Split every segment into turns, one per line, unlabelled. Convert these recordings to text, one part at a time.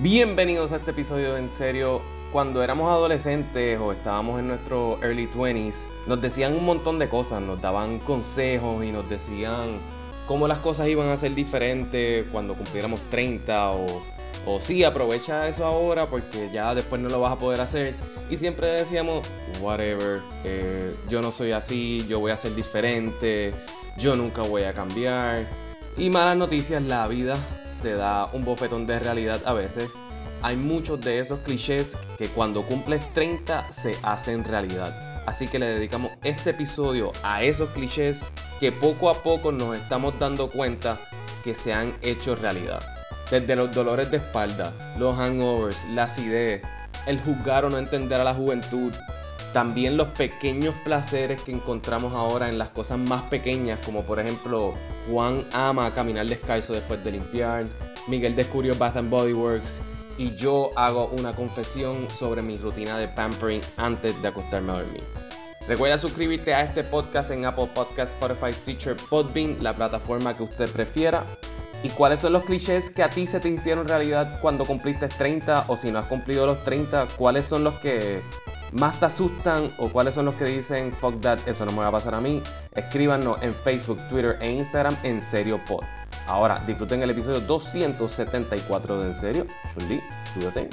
Bienvenidos a este episodio de En Serio. Cuando éramos adolescentes o estábamos en nuestros early 20s, nos decían un montón de cosas, nos daban consejos y nos decían cómo las cosas iban a ser diferentes cuando cumpliéramos 30 o, o sí, aprovecha eso ahora porque ya después no lo vas a poder hacer. Y siempre decíamos, whatever, eh, yo no soy así, yo voy a ser diferente, yo nunca voy a cambiar. Y malas noticias, la vida te da un bofetón de realidad a veces. Hay muchos de esos clichés que cuando cumples 30 se hacen realidad. Así que le dedicamos este episodio a esos clichés que poco a poco nos estamos dando cuenta que se han hecho realidad. Desde los dolores de espalda, los hangovers, la acidez, el juzgar o no entender a la juventud, también los pequeños placeres que encontramos ahora en las cosas más pequeñas, como por ejemplo Juan ama caminar descalzo después de limpiar, Miguel descubrió Bath and Body Works y yo hago una confesión sobre mi rutina de pampering antes de acostarme a dormir. Recuerda suscribirte a este podcast en Apple Podcasts, Spotify, Stitcher, Podbean, la plataforma que usted prefiera. ¿Y cuáles son los clichés que a ti se te hicieron realidad cuando cumpliste 30 o si no has cumplido los 30? ¿Cuáles son los que más te asustan o cuáles son los que dicen fuck that, eso no me va a pasar a mí, escríbanos en Facebook, Twitter e Instagram en Serio Pod. Ahora, disfruten el episodio 274 de En Serio. Chun-Li, cuídate.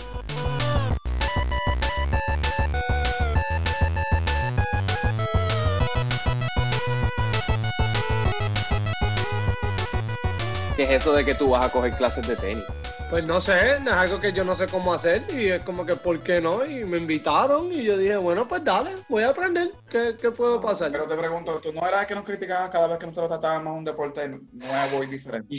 ¿Qué es eso de que tú vas a coger clases de tenis?
Pues no sé, es algo que yo no sé cómo hacer y es como que, ¿por qué no? Y me invitaron y yo dije, bueno, pues dale, voy a aprender. ¿Qué, qué puedo pasar?
Pero te pregunto, ¿tú no eras que nos criticabas cada vez que nosotros tratábamos un deporte nuevo y diferente?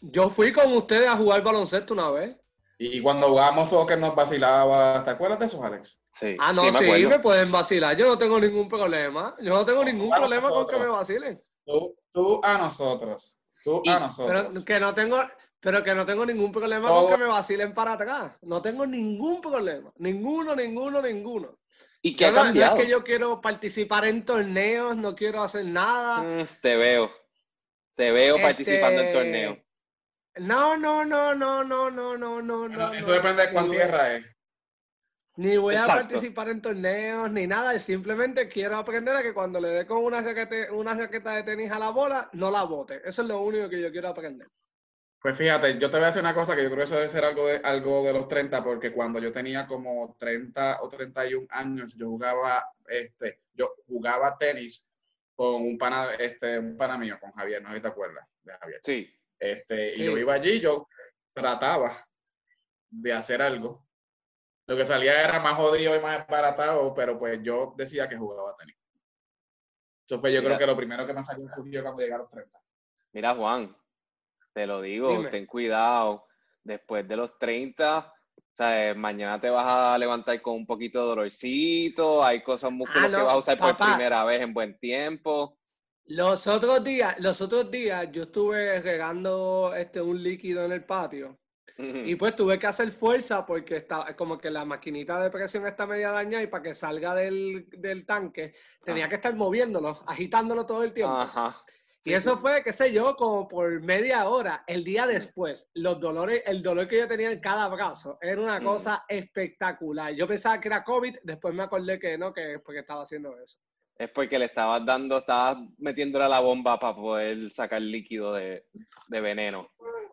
Yo fui con ustedes a jugar baloncesto una vez.
Y cuando jugábamos todo que nos vacilaba, ¿te acuerdas de eso, Alex?
Sí.
Ah, no,
sí,
sí,
me acuerdo.
pueden vacilar. Yo no tengo ningún problema. Yo no tengo ningún problema con que
nosotros.
me vacilen.
Tú, tú a nosotros. Tú
Y-
a
Pero
nosotros.
que no tengo, pero que no tengo ningún problema
Todo-
con que me vacilen para atrás. No tengo ningún problema. Ninguno, ninguno, ninguno.
¿Y qué ha
no, no
cambiado?
es que yo quiero participar en torneos, no quiero hacer nada.
Mm, te veo. Te veo
Este,
participando en torneos.
No, no, no, no, no, no, no, no, no.
eso
no.
depende de cuán
Ni voy-
tierra es.
Ni voy a participar en torneos ni nada, simplemente quiero aprender a que cuando le dé con una raqueta, una raqueta de tenis a la bola, no la bote. Eso es lo único que yo quiero aprender.
Pues fíjate, yo te voy a decir una cosa que yo creo que eso debe ser algo de, algo de los 30, porque cuando yo tenía como 30 o 31 años, yo jugaba, este, yo jugaba tenis con un pana, este, un pana mío, con Javier, no sé si te acuerdas de Javier.
Sí.
Este, y yo iba allí, yo trataba de hacer algo. Lo que salía era más jodido y más baratado, pero pues yo decía que jugaba tenis. Eso fue yo
Mira.
creo que lo primero que me salió surgió cuando llegué a los 30.
Mira, Juan, te lo digo,
Dime.
ten cuidado. Después de los 30, ¿sabes? mañana te vas a levantar con un poquito de dolorcito, hay cosas músculos
Ah,
que vas a usar por primera vez en buen tiempo.
Los otros días, los otros días yo estuve regando este, un líquido en el patio y pues tuve que hacer fuerza porque está como que la maquinita de presión está media dañada y para que salga del, del tanque tenía
Ajá.
que estar moviéndolo, agitándolo todo el tiempo.
Ajá.
Y eso fue, qué sé yo, como por media hora. El día después, los dolores, el dolor que yo tenía en cada brazo era una cosa espectacular. Yo pensaba que era COVID, después me acordé que no, que es porque estaba haciendo eso.
Es porque le estabas dando, estabas metiéndole a la bomba para poder sacar líquido de, de veneno.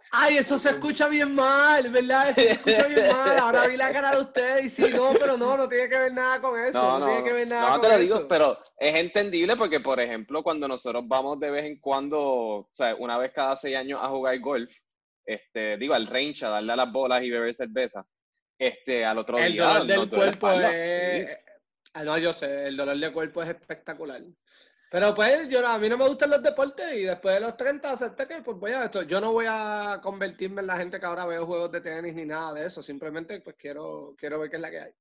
Ay, eso se escucha bien mal, ¿verdad? Eso se escucha bien mal. Ahora vi la cara de usted y sí, no, pero no, no tiene que ver nada con eso. No,
No, no,
tiene que ver nada
no
con
te lo
eso.
digo, pero es entendible porque, por ejemplo, cuando nosotros vamos de vez en cuando, o sea, una vez cada seis años a jugar golf, este, digo, al range, a darle a las bolas y beber cerveza, este, al otro
el
día
dolor
nos
del cuerpo es... Ah, no, yo sé, el dolor de cuerpo es espectacular. Pero pues yo, a mí no me gustan los deportes y después de los 30 acepté que pues voy a esto. Yo no voy a convertirme en la gente que ahora veo juegos de tenis ni nada de eso. Simplemente pues quiero, quiero ver qué es la que hay.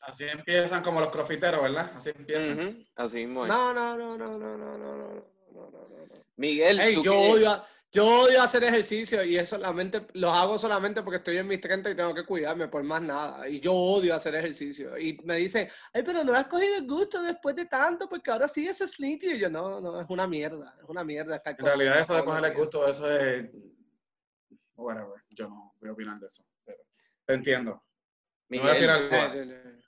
Así empiezan como los crofiteros, ¿verdad? Así empiezan.
Así mismo.
No, no, no, no, no, no, no, no, no, no, no.
Miguel, tú
yo odio, a- yo odio hacer ejercicio y eso solamente los hago solamente porque estoy en mis 30 y tengo que cuidarme por más nada. Y yo odio hacer ejercicio. Y me dicen, ay, pero no has cogido el gusto después de tanto porque ahora sí es slitty. Y yo, no, no, es una mierda, es una mierda estar
En realidad eso de cogerle
días".
gusto, eso es... Whatever, yo no voy a opinar de eso. pero- Te entiendo. Me voy a decir
Miguel,
algo.
Eh,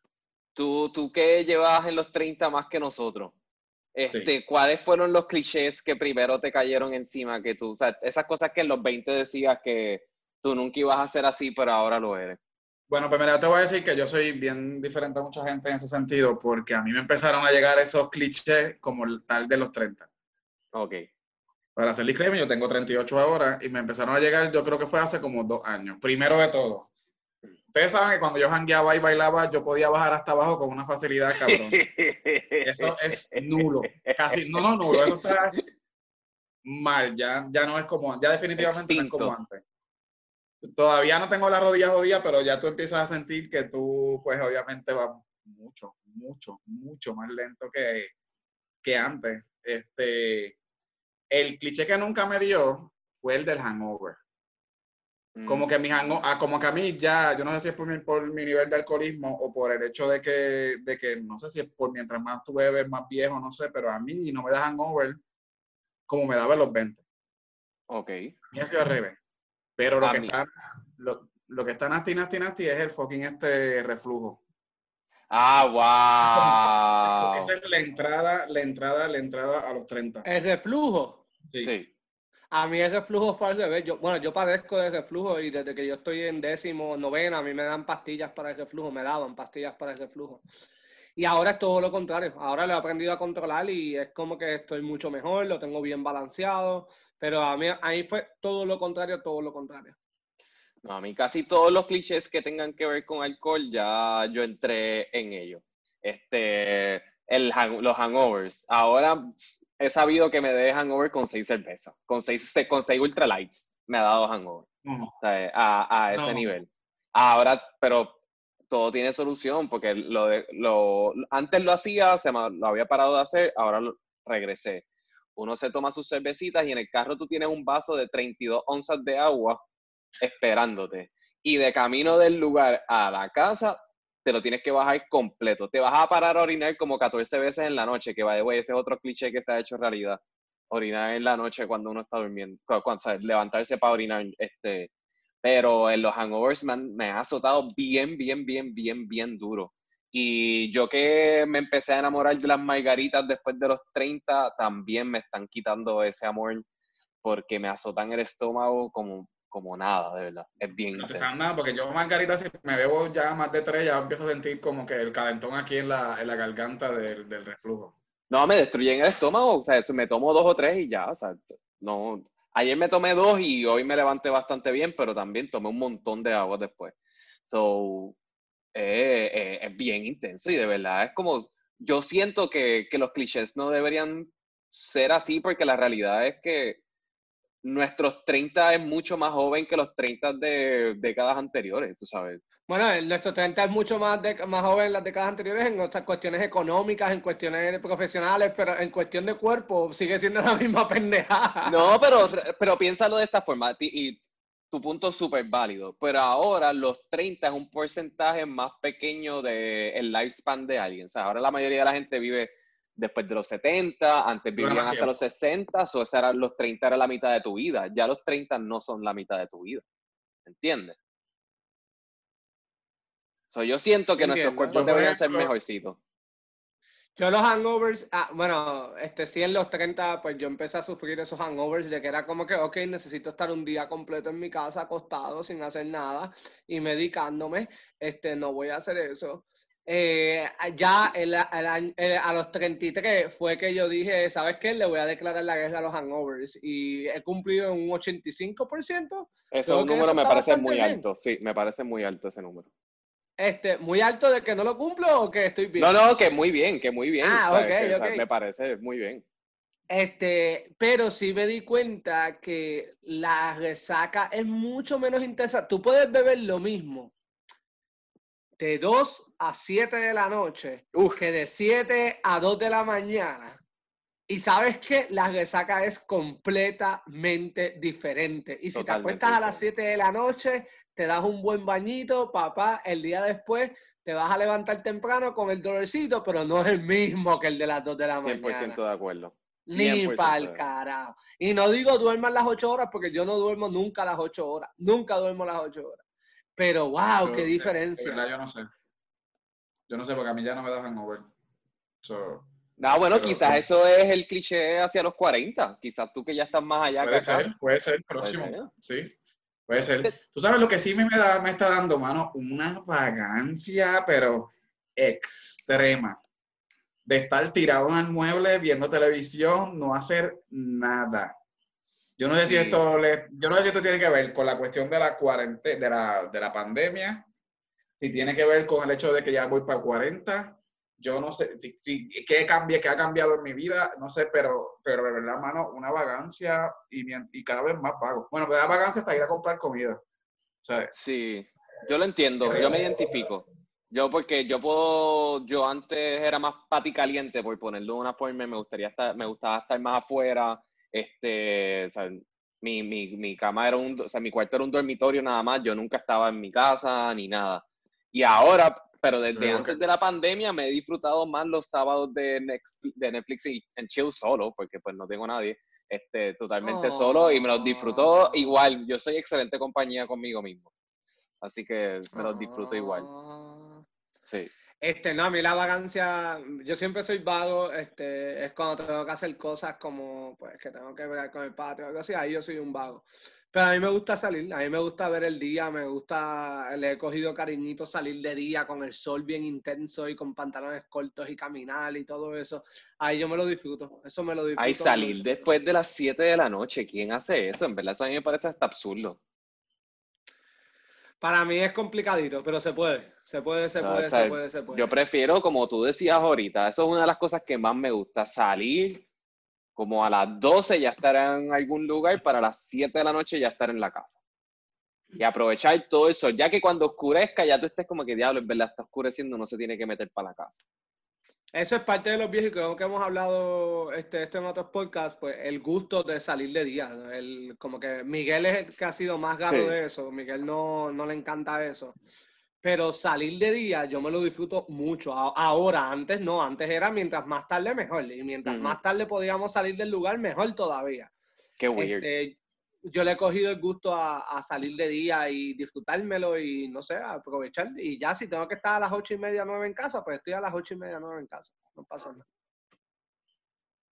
tú, tú que llevas en los 30 más que nosotros, este, ¿cuáles fueron los clichés que primero te cayeron encima? Que tú, o sea, esas cosas que en los 20 decías que tú nunca ibas a ser así, pero ahora lo eres.
Bueno, pues mira, te voy a decir que yo soy bien diferente a mucha gente en ese sentido, porque a mí me empezaron a llegar esos clichés como el tal de los 30.
Ok.
Para hacer disclaimer, yo tengo 38 ahora y me empezaron a llegar, yo creo que fue hace como dos años. Primero de todo, ustedes saben que cuando yo jangueaba y bailaba, yo podía bajar hasta abajo con una facilidad, cabrón. Eso es nulo. Casi, no, no, nulo. Eso está mal. Ya, ya no es como, ya definitivamente no es como antes. Todavía no tengo las rodillas jodidas, pero ya tú empiezas a sentir que tú, pues obviamente vas mucho, mucho, mucho más lento que, que antes. Este, el cliché que nunca me dio fue el del hangover. Como
Mm.
que mi hango- ah, como que a mí ya, yo no sé si es por mi, por mi nivel de alcoholismo o por el hecho de que, de que, no sé si es por mientras más tú bebes, más viejo, no sé, pero a mí no me da hangover como me daba en los 20.
Ok.
A mí ha sido al revés. Pero lo
A
que
mí.
está, lo, lo que está nasty, nasty, nasty es el fucking este reflujo.
Ah, wow.
Esa es la entrada, la entrada, la entrada a los 30.
El reflujo.
Sí.
Sí.
A mí el reflujo fue al revés. Yo, bueno, yo padezco de reflujo y desde que yo estoy en décimo, novena, a mí me dan pastillas para el reflujo, me daban pastillas para el reflujo. Y ahora es todo lo contrario. Ahora lo he aprendido a controlar y es como que estoy mucho mejor, lo tengo bien balanceado. Pero a mí ahí fue todo lo contrario, todo lo contrario.
No, a mí casi todos los clichés que tengan que ver con alcohol ya yo entré en ello. Este, el hang- los hangovers. Ahora he sabido que me dé hangover con seis cervezas, con seis, con seis ultralights me ha dado hangover.
No,
O sea, a, a ese
No.
nivel. Ahora, pero todo tiene solución, porque lo de, lo, antes lo hacía, se me, lo había parado de hacer, ahora lo- regresé. Uno se toma sus cervecitas y en el carro tú tienes un vaso de 32 onzas de agua esperándote. Y de camino del lugar a la casa, te lo tienes que bajar completo. Te vas a parar a orinar como 14 veces en la noche, que vaya, güey, ese es otro cliché que se ha hecho realidad. Orinar en la noche cuando uno está durmiendo, cu- cuando, levantarse para orinar, este, pero en los hangovers me, han- me ha azotado bien, bien, bien, bien, bien duro. Y yo que me empecé a enamorar de las margaritas después de los 30, también me están quitando ese amor porque me azotan el estómago como, como nada, de verdad. Es bien
no te están nada, porque yo margarita, si me bebo ya más de tres, ya empiezo a sentir como que el calentón aquí en la, en la garganta del, del reflujo.
No, me destruyen el estómago, o sea, me tomo dos o tres y ya, o sea, no. Ayer me tomé dos y hoy me levanté bastante bien, pero también tomé un montón de agua después. So, eh, eh, es bien intenso y de verdad es como, yo siento que, que los clichés no deberían ser así porque la realidad es que nuestros 30 es mucho más joven que los 30 de décadas anteriores, tú sabes.
Bueno, el- nuestro 30 es mucho más, de, más joven en las décadas anteriores en otras cuestiones económicas, en cuestiones profesionales, pero en cuestión de cuerpo sigue siendo la misma pendejada.
No, pero, pero piénsalo de esta forma, y tu punto es súper válido, pero ahora los 30 es un porcentaje más pequeño del lifespan de alguien. O sea, ahora la mayoría de la gente vive después de los 70, antes vivían hasta los 60, o sea, eran- los 30 era la mitad de tu vida. Ya los 30 no son la mitad de tu vida. ¿Entiendes? So, yo siento que nuestros cuerpos
Yo,
deberían ser mejorcitos.
Yo los hangovers, ah, bueno, este sí en los 30, pues yo empecé a sufrir esos hangovers de que era como que, ok, necesito estar un día completo en mi casa acostado sin hacer nada y medicándome, este, no voy a hacer eso. Eh, ya el, el eh, a los 33 fue que yo dije, ¿sabes qué? Le voy a declarar la guerra a los hangovers y he cumplido un 85%,
Ese un número me parece muy
bien.
alto, sí, me parece muy alto ese número.
este, muy alto de que no lo cumplo o que estoy bien.
No, no, que muy bien, que muy bien.
Ah,
¿sabes?
ok,
Que, o sea,
ok.
me parece muy bien.
Este, pero sí me di cuenta que la resaca es mucho menos intensa. Tú puedes beber lo mismo de 2 a 7 de la noche
Uf,
que de 7 a 2 de la mañana. Y sabes que la resaca es completamente diferente. Y si te
Totalmente
acuestas a las
diferente.
7 de la noche, te das un buen bañito, papá, el día después te vas a levantar temprano con el dolorcito, pero no es el mismo que el de las 2 de la
100%
mañana.
de acuerdo.
Ni
100%
pa'l
de-
carajo. Y no digo duerman las ocho horas porque yo no duermo nunca las ocho horas. Nunca duermo las ocho horas. Pero wow,
Yo,
qué
de
diferencia.
verdad, yo no sé. Yo no sé, porque a mí ya no me da hangover. So,
No, bueno,
Pero-
quizás eso es el cliché hacia los 40. Quizás tú que ya estás más allá que
puede
acá.
ser, puede ser
Puede
próximo. Sí, puede ser. Tú sabes lo que sí me, me da, me está dando, mano, una vagancia, pero extrema. De estar tirado en el mueble viendo televisión, no hacer nada. Yo no sé si esto le- yo no sé si esto tiene que ver con la cuestión de la cuarentena, de la, de la pandemia, si tiene que ver con el hecho de que ya voy para 40. Yo no sé si, si- qué cambie, qué ha cambiado en mi vida, no sé, pero, pero de verdad, mano, una vagancia y, y cada vez más vago. Bueno, me da vagancia hasta ir a comprar comida.
Sí, yo lo entiendo, yo me identifico. Yo porque yo puedo, yo antes era más pati caliente, por ponerlo de una forma, me gustaría estar, me gustaba estar más afuera, este, o sea, mi, mi, mi cama era un, o sea, mi cuarto era un dormitorio nada más, yo nunca estaba en mi casa ni nada. Y ahora, pero desde
Pero,
antes de la pandemia me he disfrutado más los sábados de Netflix, de Netflix y en chill solo, porque pues no tengo nadie, este, totalmente solo y me los disfruto
Oh.
igual. Yo soy excelente compañía conmigo mismo. Así que me los disfruto igual.
Ah.
Sí.
Este, no, a mí la vagancia, yo siempre soy vago, este, es cuando tengo que hacer cosas como, pues, que tengo que ver con el patio o algo así, ahí yo soy un vago. Pero a mí me gusta salir, a mí me gusta ver el día, me gusta, le he cogido cariñito salir de día con el sol bien intenso y con pantalones cortos y caminar y todo eso. Ahí yo me lo disfruto, eso me lo disfruto.
Ay, salir después de las 7 de la noche. ¿Quién hace eso? En verdad, eso a mí me parece hasta absurdo.
Para mí es complicadito, pero se puede, se puede, se
No,
puede, se puede, se puede.
Yo prefiero, como tú decías ahorita, eso es una de las cosas que más me gusta, salir como a las 12 ya estar en algún lugar para las 7 de la noche ya estar en la casa. Y aprovechar todo eso, ya que cuando oscurezca ya tú estés como que diablo, es verdad, está oscureciendo, no se tiene que meter para la casa.
Eso es parte de los viejos, creo que hemos hablado este, esto en otros podcasts, pues el gusto de salir de día. ¿no? El, como que Miguel es el que ha sido más gato
Sí.
de eso, Miguel no, no le encanta eso. Pero salir de día yo me lo disfruto mucho. Ahora, antes no, antes era mientras más tarde mejor. Y mientras
Ujú.
más tarde podíamos salir del lugar, mejor todavía.
Qué weird.
Este, yo le he cogido el gusto a, a salir de día y disfrutármelo y no sé, aprovechar. Y ya si tengo que estar a las ocho y media, nueve en casa, pues estoy a las ocho y media, nueve en casa. No pasa nada.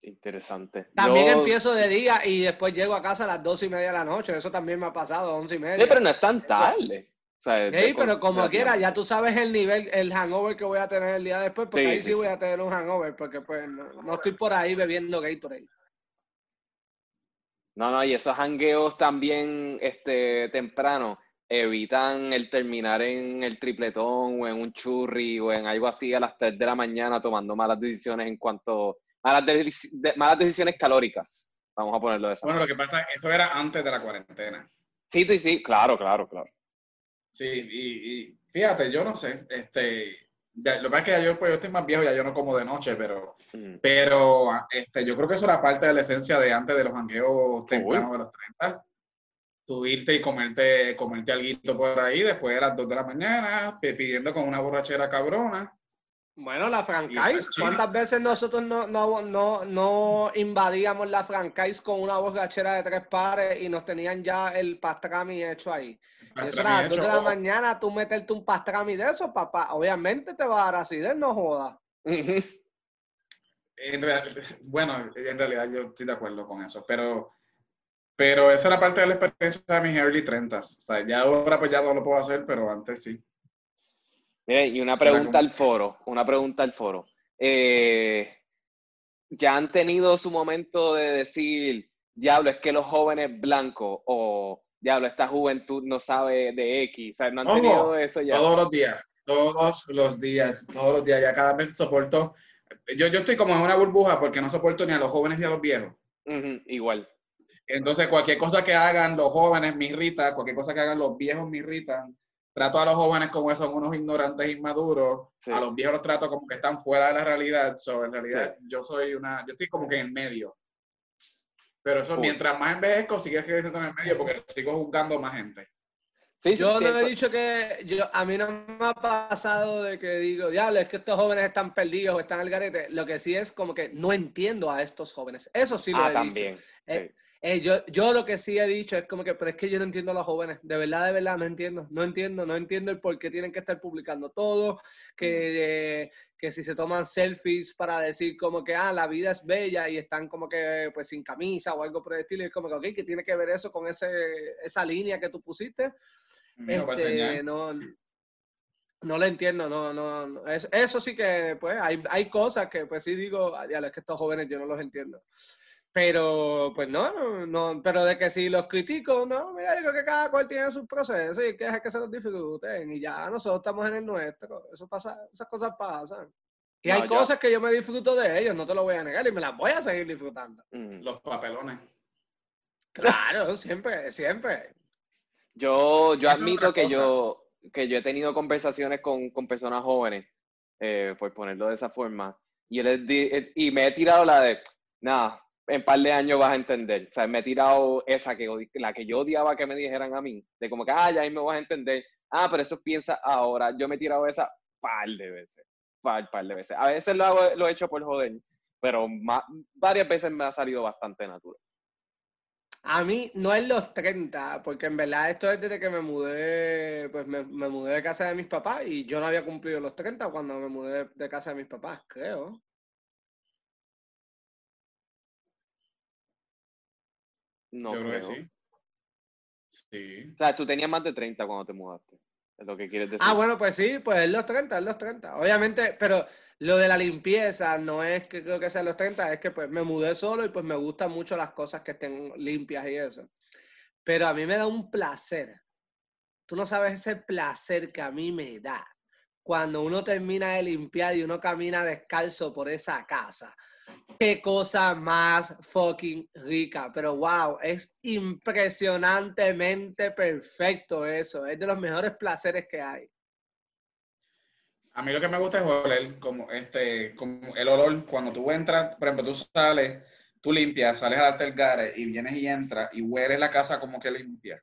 Interesante.
También
Yo-
empiezo de día y después llego a casa a las dos y media de la noche. Eso también me ha pasado, once y media.
Sí, pero no es tan tarde. O sea,
Sí,
de-
pero como quiera, ya tú sabes el nivel, el hangover que voy a tener el día después, porque
Sí,
ahí sí,
sí,
voy a tener un hangover, porque pues no, no estoy por ahí bebiendo Gatorade.
No, no, y esos hangueos también este, temprano evitan el terminar en el tripletón o en un churri o en algo así a las 3 de la mañana tomando malas decisiones en cuanto malas, deci- de- malas decisiones calóricas. Vamos a ponerlo de esa
bueno, lo que pasa es que eso era antes de la cuarentena.
Sí, sí, sí, claro, claro, claro.
Sí, y, y fíjate, yo no sé, este, ya- lo que pasa es que ya yo, pues, yo estoy más viejo, ya yo no como de noche, pero,
Ujú.
pero este, yo creo que eso era parte de la esencia de antes de los jangueos tempranos de los 30. Subirte y comerte, comerte alguito por ahí después de las 2 de la mañana, pidiendo con una borrachera cabrona.
Bueno, la franchise. ¿cuántas veces nosotros no, no, no, no invadíamos la franchise con una borrachera de tres pares y nos tenían ya el pastrami hecho ahí? Y eso era a las dos de la
Hecho,
mañana, tú meterte un pastrami de eso, papá, obviamente te va a dar acidez, no jodas.
En real- bueno, en realidad yo estoy de acuerdo con eso, pero, pero esa era parte de la experiencia de mis early 30 O sea, ya ahora pues ya no lo puedo hacer, pero antes sí.
Miren, y una pregunta al foro, una pregunta al foro. Eh, ¿Ya han tenido su momento de decir, diablo, es que los jóvenes blancos o diablo, esta juventud no sabe de X? O sea, ¿no han
Ojo,
tenido eso ya?
Todos los días, todos los días, todos los días, ya cada vez soporto. Yo, yo estoy como en una burbuja porque no soporto ni a los jóvenes ni a los viejos.
Ujú, igual.
Entonces, cualquier cosa que hagan los jóvenes me irrita, cualquier cosa que hagan los viejos me irritan. Trato a los jóvenes como que son unos ignorantes inmaduros,
Sí.
a los viejos los trato como que están fuera de la realidad. So, en realidad, yo soy una, yo estoy como que en el medio. Pero eso,
Cool.
mientras más envejezco, sigue siendo en el medio porque sigo juzgando más gente.
yo no he dicho que yo, a mí no me ha pasado de que digo, diablo, es que estos jóvenes están perdidos o están al garete. Lo que sí es como que no entiendo a estos jóvenes. Eso sí lo ah, he también. dicho. Eh, eh, yo, yo lo que sí he dicho es como que, pero es que yo no entiendo a los jóvenes. De verdad, de verdad, no entiendo. No entiendo, no entiendo el por qué tienen que estar publicando todo. Que, que si se toman selfies para decir como que, ah, la vida es bella y están como que, pues, sin camisa o algo por el estilo. Y es como que, ok, ¿qué tiene que ver eso con ese, esa línea que tú pusiste? Este, no, no lo entiendo, no, no, eso sí que, pues, hay, hay cosas que, pues, sí digo, ya es que estos jóvenes yo no los entiendo. Pero, pues no, no, pero de que si los critico, no, mira, yo creo que cada cual tiene sus procesos y que es que se los disfruten y ya nosotros estamos en el nuestro, eso pasa, esas cosas pasan. Y hay cosas que yo me disfruto de ellos, no te lo voy a negar y me las voy a seguir disfrutando.
Mm. Los papelones.
Claro, siempre, siempre.
Yo, yo admito que yo, que yo he tenido conversaciones con, con personas jóvenes, eh, por ponerlo de esa forma, y, les eh, y me he tirado la de, nada, en par de años vas a entender. O sea, me he tirado esa que la que yo odiaba que me dijeran a mí, de como que, ah, ya ahí me vas a entender. Ah, pero eso piensa ahora. Yo me he tirado esa par de veces, par, par de veces. A veces lo hago, lo he hecho por joder, pero varias veces me ha salido bastante natural.
A mí no es los 30, porque en verdad esto es desde que me mudé, pues me, mudé de casa de mis papás y yo no había cumplido los 30 cuando me mudé de casa de mis papás, creo.
No Yo creo. que
sí. Sí.
O sea, tú tenías más de 30 cuando te mudaste. Es lo que quieres decir.
Ah, bueno, pues sí, pues es los 30, es los 30. Obviamente, pero lo de la limpieza no es que creo que sea los 30, es que pues me mudé solo y pues me gustan mucho las cosas que estén limpias y eso. Pero a mí me da un placer. Tú no sabes ese placer que a mí me da cuando uno termina de limpiar y uno camina descalzo por esa casa. Qué cosa más fucking rica. Pero wow, es impresionantemente perfecto eso. Es de los mejores placeres que hay.
A mí lo que me gusta es oler, como este, como el olor, cuando tú entras, por ejemplo, tú sales, tú limpias, sales a darte el gare y vienes y entras y hueles la casa como que limpia.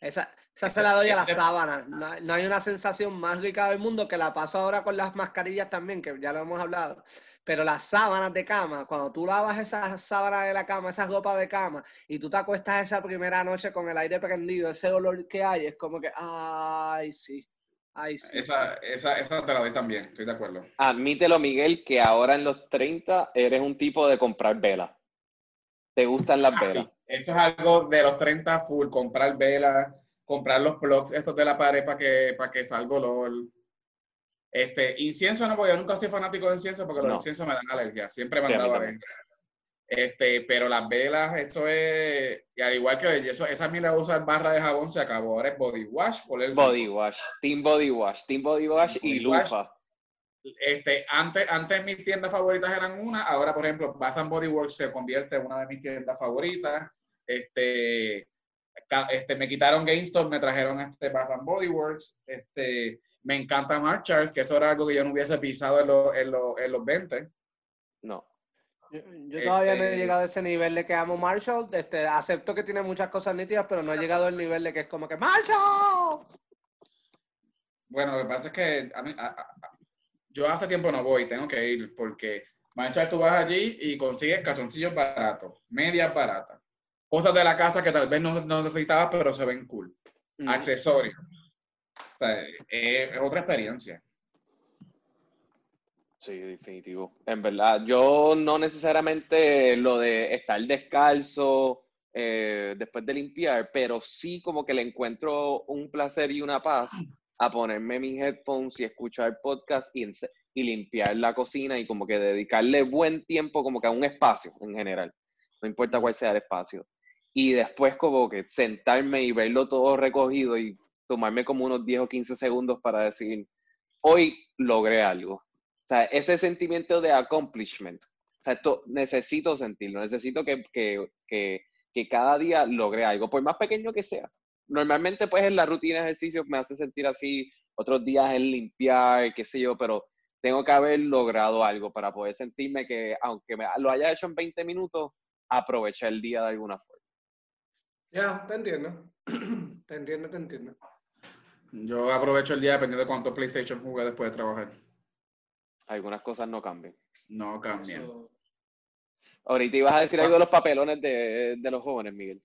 Esa, esa se la doy a la sábana. No, hay una sensación más rica del mundo que la paso ahora con las mascarillas también, que ya lo hemos hablado. Pero las sábanas de cama, cuando tú lavas esas sábanas de la cama, esas ropas de cama, y tú te acuestas esa primera noche con el aire prendido, ese olor que hay, es como que, ay, sí. Ay, sí,
esa, Esa, esa te la doy también, estoy de acuerdo.
Admítelo, Miguel, que ahora en los 30 eres un tipo de comprar velas. ¿Te gustan las ah, velas?
Eso es algo de los 30 full, comprar velas comprar los plugs esos de la pared para que, para que salga olor. Este, incienso no, porque yo nunca soy fanático de incienso porque los inciensos me dan alergia. Siempre me han dado alergia. Este, pero las velas, eso es, y al igual que eso, esa mira usar barra de jabón se acabó. Ahora es body wash.
Body wash, team body wash, team body wash y lufa.
Este, antes, antes mis tiendas favoritas eran una, ahora por ejemplo Bath and Body Works se convierte en una de mis tiendas favoritas. Este, este, me quitaron GameStop, me trajeron este Bath and Body Works, este, me encanta Marshall, que eso era algo que yo no hubiese pisado en, en, los 20.
No.
Yo, todavía no he este, llegado a ese nivel de que amo Marshall. Este, acepto que tiene muchas cosas nítidas, pero no he llegado al nivel de que es como que ¡Marshall!
Bueno, lo que pasa es que yo hace tiempo no voy, tengo que ir porque Marshall tú vas allí y consigues calzoncillos baratos, medias baratas, cosas de la casa que tal vez no, no necesitabas, pero se ven cool. Accesorios. O sea, es, otra experiencia.
Sí, definitivo. En verdad, yo no necesariamente lo de estar descalzo eh, después de limpiar, pero sí como que le encuentro un placer y una paz a ponerme mis headphones y escuchar podcast y, y limpiar la cocina y como que dedicarle buen tiempo como que a un espacio en general. No importa cuál sea el espacio y después como que sentarme y verlo todo recogido y tomarme como unos 10 o 15 segundos para decir, hoy logré algo. O sea, ese sentimiento de accomplishment, o sea, esto necesito sentirlo, necesito que, que, que, que, cada día logre algo, por más pequeño que sea. Normalmente pues en la rutina de ejercicio me hace sentir así, otros días en limpiar, qué sé yo, pero tengo que haber logrado algo para poder sentirme que aunque me, lo haya hecho en 20 minutos, aproveché el día de alguna forma.
Ya, te entiendo. te entiendo, te entiendo.
Yo aprovecho el día dependiendo de cuánto PlayStation jugué después de trabajar.
Algunas cosas no cambian.
No cambian.
Eso-
Ahorita ibas a decir algo de los papelones de, de los jóvenes, Miguel.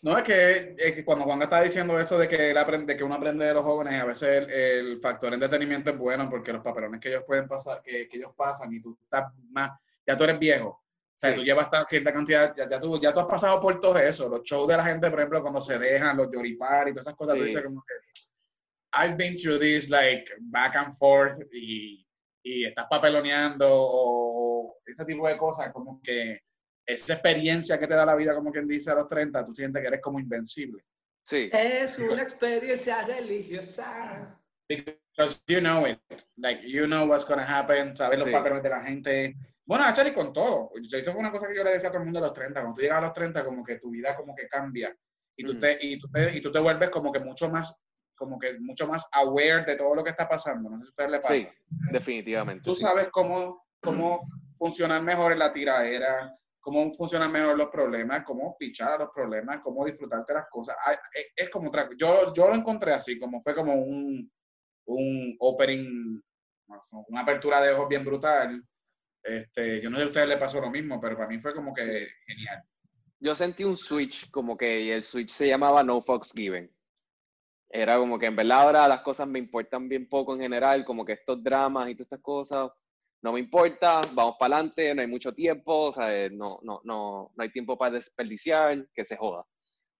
No, es que, es que cuando Juan estaba diciendo esto de que, él aprende, que uno aprende de los jóvenes, a veces el, el factor entretenimiento es bueno porque los papelones que ellos pueden pasar, que, que ellos pasan y tú estás más, ya tú eres viejo. O sea,
Sí.
tú llevas cierta cantidad, ya, ya, tú, ya tú has pasado por todo eso. Los shows de la gente, por ejemplo, cuando se dejan, los yoripar y todas esas cosas, tú
Sí.
dices como que, I've been through this, like, back and forth y, y estás papeloneando o ese tipo de cosas, como que esa experiencia que te da la vida, como quien dice a los 30, tú sientes que eres como invencible.
Sí,
Es una experiencia religiosa.
Because you know it, like, you know what's going to happen, sabes los
Sí.
papeles de la gente. Bueno, actually con todo. Esto fue una cosa que yo le decía a todo el mundo a los 30. Cuando tú llegas a los 30, como que tu vida como que cambia. Y tú,
Mm.
te, y, tú te, y tú te vuelves como que mucho más como que mucho más aware de todo lo que está pasando. No sé si a ustedes les pasa.
sí, definitivamente.
Tú
sí.
sabes cómo, cómo funcionar mejor en la tiradera, cómo funcionan mejor los problemas, cómo pichar a los problemas, cómo disfrutarte las cosas. Es, es como otra yo, yo lo encontré así, como fue como un, un opening, una apertura de ojos bien brutal. Este, yo no sé si a ustedes les pasó lo mismo, pero para mí fue como que
Sí.
genial.
Yo sentí un switch, como que y el switch se llamaba No Fox Given. Era como que en verdad ahora las cosas me importan bien poco en general, como que estos dramas y todas estas cosas, no me importa, vamos para adelante, no hay mucho tiempo, o sea, no, no, no, no hay tiempo para desperdiciar, que se joda,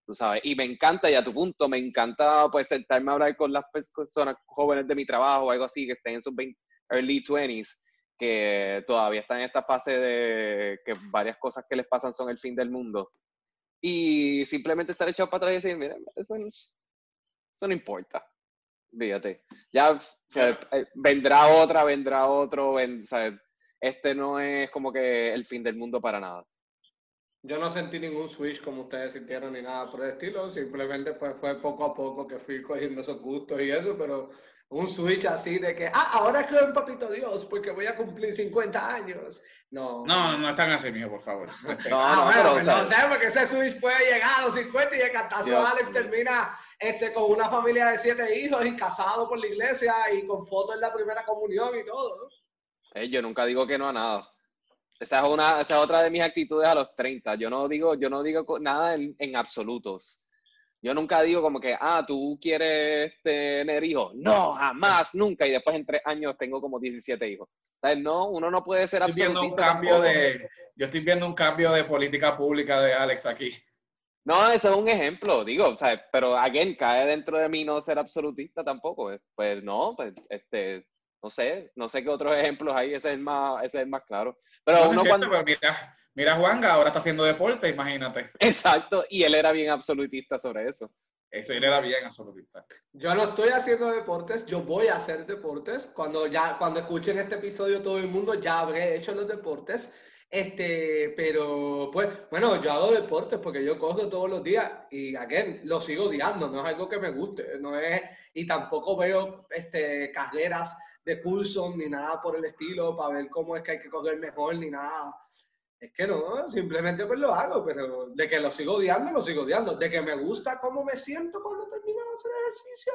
tú sabes. Y me encanta, y a tu punto, me encanta pues sentarme a hablar con las personas jóvenes de mi trabajo o algo así, que estén en sus 20, early 20s, que todavía están en esta fase de que varias cosas que les pasan son el fin del mundo. Y simplemente estar echado para atrás y decir, mira, eso, no- eso no importa. Fíjate. Ya o sea, eh, vendrá otra, vendrá otro. ven- o sea, este no es como que el fin del mundo para nada.
Yo no sentí ningún switch como ustedes sintieron ni nada por el estilo, simplemente pues fue poco a poco que fui cogiendo esos gustos y eso, pero un switch así de que, ah, ahora creo en Papito Dios porque voy a cumplir 50 años. No.
No, no están así, mijo, por favor.
No,
ah,
no,
bueno,
pero, o sea,
no sé, porque ese switch puede llegar a los 50 y el cantazo
Dios
Alex
mío.
termina este, con una familia de siete hijos y casado por la iglesia y con fotos en la primera comunión y todo. ¿no?
yo nunca digo que no a nada. Esa es, una, esa es otra de mis actitudes a los 30. Yo no digo, yo no digo nada en, en absolutos. Yo nunca digo como que, ah, tú quieres tener hijos. No, jamás, nunca. Y después en tres años tengo como 17 hijos. ¿Sabes? No, uno no puede ser
Estoy viendo un cambio
tampoco.
de, yo estoy viendo un cambio de política pública de Alex aquí.
No, ese es un ejemplo, digo, o sea, pero again, cae dentro de mí no ser absolutista tampoco. Pues no, pues este, no sé, no sé qué otros ejemplos hay, ese es más, ese es más claro. Pero
No, no
uno
es cierto,
cuando,
pero mira, mira a Juanga, ahora está haciendo deporte, imagínate.
exacto, y él era bien absolutista sobre eso.
Ese era bien absolutista.
Yo no estoy haciendo deportes, yo voy a hacer deportes. Cuando ya, cuando escuchen este episodio, todo el mundo ya habré hecho los deportes. Este, pero pues, bueno, yo hago deportes porque yo corro todos los días y again, lo sigo odiando, no es algo que me guste, no es, y tampoco veo este, carreras de cursos ni nada por el estilo para ver cómo es que hay que correr mejor ni nada. Es que no, simplemente pues lo hago, pero de que lo sigo odiando, lo sigo odiando. De que me gusta cómo me siento cuando termino de hacer ejercicio,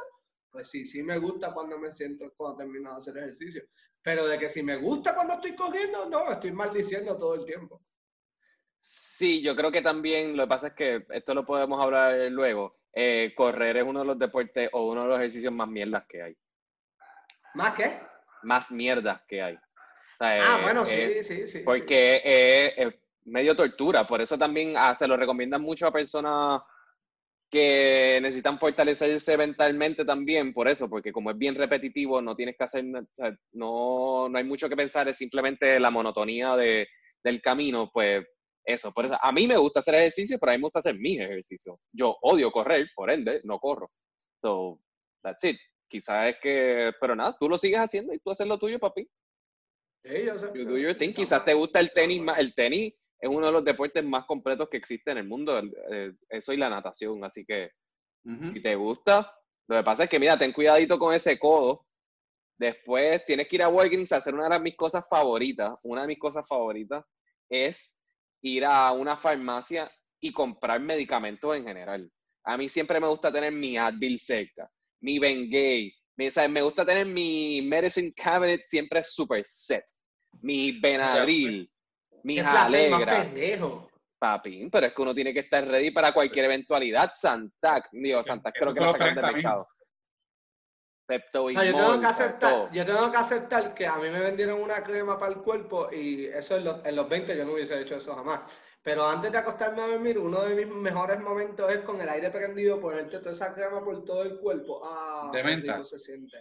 pues sí, sí me gusta cuando me siento cuando termino de hacer ejercicio. Pero de que si me gusta cuando estoy corriendo, no, estoy maldiciendo todo el tiempo.
Sí, yo creo que también lo que pasa es que esto lo podemos hablar luego. eh, correr es uno de los deportes o uno de los ejercicios más mierdas que hay.
¿Más qué?
Más mierdas que hay. O sea,
Ah,
eh,
bueno,
eh,
sí, sí, sí. sí.
porque es, es medio tortura. Por eso también ah, se lo recomiendan mucho a personas que necesitan fortalecerse mentalmente también, por eso, porque como es bien repetitivo, no tienes que hacer, no, no hay mucho que pensar, es simplemente la monotonía de, del camino, pues eso, por eso, a mí me gusta hacer ejercicio, pero a mí me gusta hacer mis ejercicios. Yo odio correr, por ende, no corro. So, that's it. Quizás es que, pero nada, tú lo sigues haciendo y tú haces lo tuyo, papi.
Sí, yo sé.
You do your thing. Quizás te gusta el tenis más. El tenis es uno de los deportes más completos que existe en el mundo. eh, eso y la natación. Así que si te gusta, lo que pasa es que, mira, ten cuidadito con ese codo. Después tienes que ir a Walgreens a hacer una de mis cosas favoritas. Una de mis cosas favoritas es ir a una farmacia y comprar medicamentos en general. A mí siempre me gusta tener mi Advil cerca, mi Bengay, me, me gusta tener mi medicine cabinet siempre super set, mi Benadryl, mi Alegra. Papi, pero es que uno tiene que estar ready para cualquier eventualidad. Santac, digo, Santac creo que lo del mercado.
Y yo, tengo que aceptar, yo tengo que aceptar que a mí me vendieron una crema para el cuerpo y eso en los, en los 20 yo no hubiese hecho eso jamás. Pero antes de acostarme a dormir, uno de mis mejores momentos es con el aire prendido, ponerte toda esa crema por todo el cuerpo. Ah,
de menta.
se siente.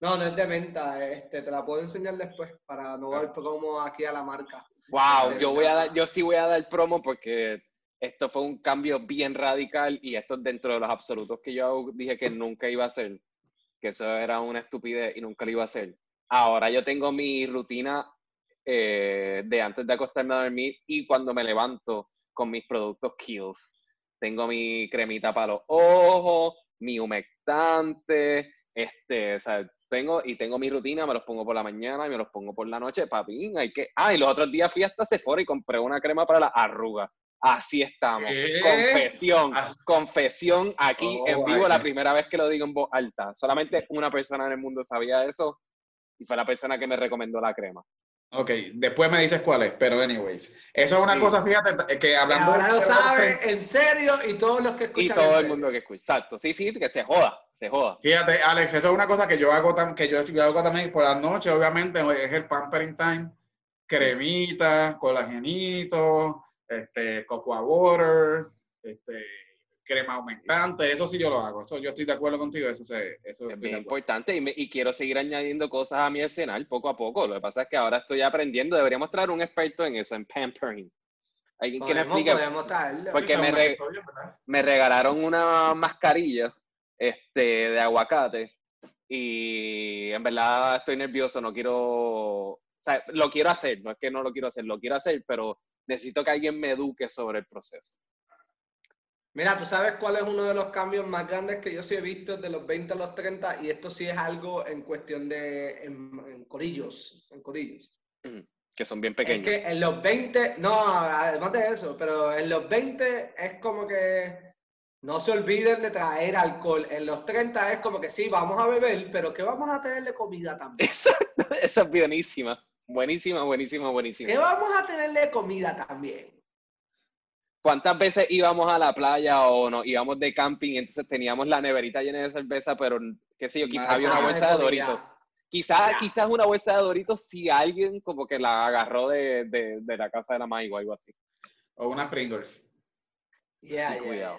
No, no es de menta, este, te la puedo enseñar después para no dar promo aquí a la marca.
Wow, yo voy a dar, yo sí voy a dar promo porque esto fue un cambio bien radical y esto es dentro de los absolutos que yo dije que nunca iba a hacer, que eso era una estupidez y nunca lo iba a hacer. Ahora yo tengo mi rutina eh, de antes de acostarme a dormir y cuando me levanto con mis productos Kills. Tengo mi cremita para los ojos, mi humectante, este, o sea, tengo y tengo mi rutina, me los pongo por la mañana y me los pongo por la noche, papi, hay que, ah, y los otros días fui hasta Sephora y compré una crema para la arruga. Así estamos. Confesión, ah. confesión aquí oh, en vivo, la primera vez que lo digo en voz alta. Solamente una persona en el mundo sabía eso y fue la persona que me recomendó la crema.
Ok, después me dices cuál es, pero anyways. Eso es una cosa, fíjate, que hablando...
ahora lo sabe, en serio, y todos los que escuchan.
Y todo el mundo que escucha, exacto. Sí, sí, que se joda, se joda.
Fíjate, Alex, eso es una cosa que yo hago, que yo, hago también por la noche, obviamente, es el pampering time, cremita, colagenito, este, cocoa water, este crema aumentante, eso sí yo lo hago, eso yo estoy de acuerdo contigo, eso, se, eso
es bien importante y, y, quiero seguir añadiendo cosas a mi escenario poco a poco, lo que pasa es que ahora estoy aprendiendo, deberíamos traer un experto en eso, en pampering. ¿Alguien que me explique? Porque me, me regalaron una mascarilla este, de aguacate y en verdad estoy nervioso, no quiero, o sea, lo quiero hacer, no es que no lo quiero hacer, lo quiero hacer, pero necesito que alguien me eduque sobre el proceso.
Mira, tú sabes cuál es uno de los cambios más grandes que yo sí he visto de los 20 a los 30 y esto sí es algo en cuestión de en, corillos, en corillos.
Que son bien pequeños.
Es que en los 20, no, además de eso, pero en los 20 es como que no se olviden de traer alcohol. En los 30 es como que sí, vamos a beber, pero que vamos a tenerle comida también.
Exacto, esa es buenísima. Buenísima, buenísima, buenísima.
Que vamos a tenerle comida también.
¿Cuántas veces íbamos a la playa o nos íbamos de camping y entonces teníamos la neverita llena de cerveza, pero qué sé yo, quizás había una bolsa de Doritos? Quizás, quizás una bolsa de Doritos si alguien como que la agarró de, de, de la casa de la maíz o algo así.
O una Pringles.
Yeah, cuidado.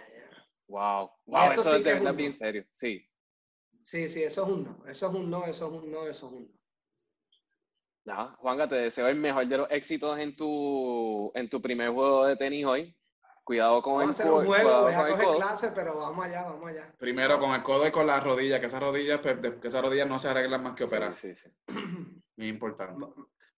Wow, wow, eso, es de verdad bien serio, sí.
Sí, sí, eso es un no, eso es un no, eso es un no, eso es un no.
Ya, Juanga, te deseo el mejor de los éxitos en tu, en tu primer juego de tenis hoy. Cuidado con
vamos
el
codo. Voy a coger clase, pero vamos allá, vamos allá.
Primero con el codo y con la rodilla, que esas rodillas, pues, que esas rodillas no se arreglan más que operar. Sí, sí. Muy importante.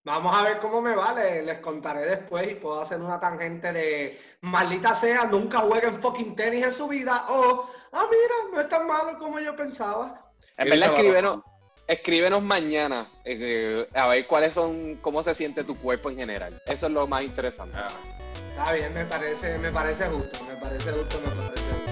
Vamos a ver cómo me vale, les contaré después y puedo hacer una tangente de maldita sea, nunca jueguen fucking tenis en su vida o, ah, mira, no es tan malo como yo pensaba.
En verdad, escríbenos, escríbenos mañana eh, a ver cuáles son, cómo se siente tu cuerpo en general. Eso es lo más interesante.
Ah. Está bien, me parece, me parece justo, me parece justo, me parece justo.